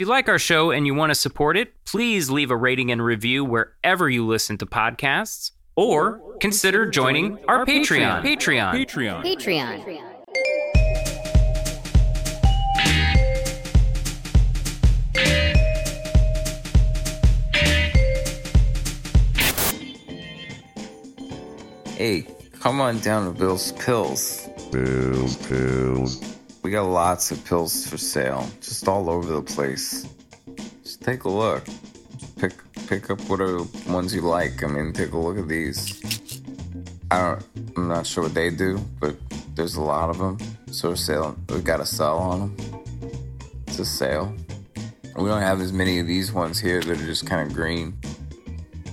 If you like our show and you want to support it, please leave a rating and review wherever you listen to podcasts, or consider joining our Patreon. Patreon. Patreon. Patreon. Hey, come on down to Bill's Pills. Pills, pills. We got lots of pills for sale, just all over the place. Just take a look. Pick pick up whatever ones you like. I mean, take a look at these. I don't. I'm not sure what they do, but there's a lot of them. So we're selling. We got a sell on them. It's a sale. We don't have as many of these ones here that are just kind of green,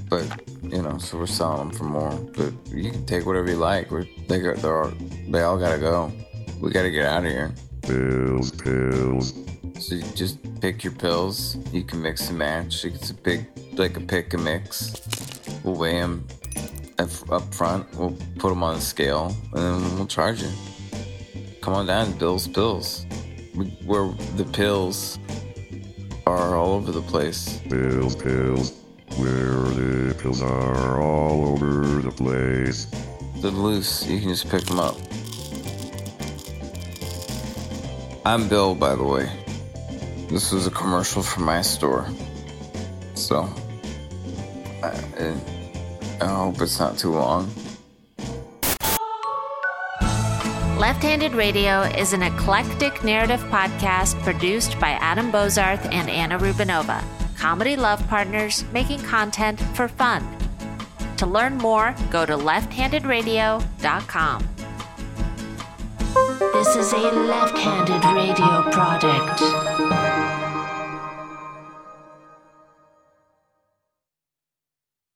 but you know, so we're selling them for more. But you can take whatever you like. We're, they got, they're all, they all gotta go. We gotta get out of here. Pills, pills. So you just pick your pills. You can mix and match. It's a big, like a pick and mix. We'll weigh them up front. We'll put them on the scale, and then we'll charge you. Come on down, Bill's Pills. We, where the pills are all over the place. Pills, pills. Where the pills are all over the place. They're loose. You can just pick them up. I'm Bill, by the way. This was a commercial for my store. So, I, I hope it's not too long. Left Handed Radio is an eclectic narrative podcast produced by Adam Bozarth and Anna Rubinova, comedy love partners making content for fun. To learn more, go to lefthandedradio.com. This is a left handed radio product.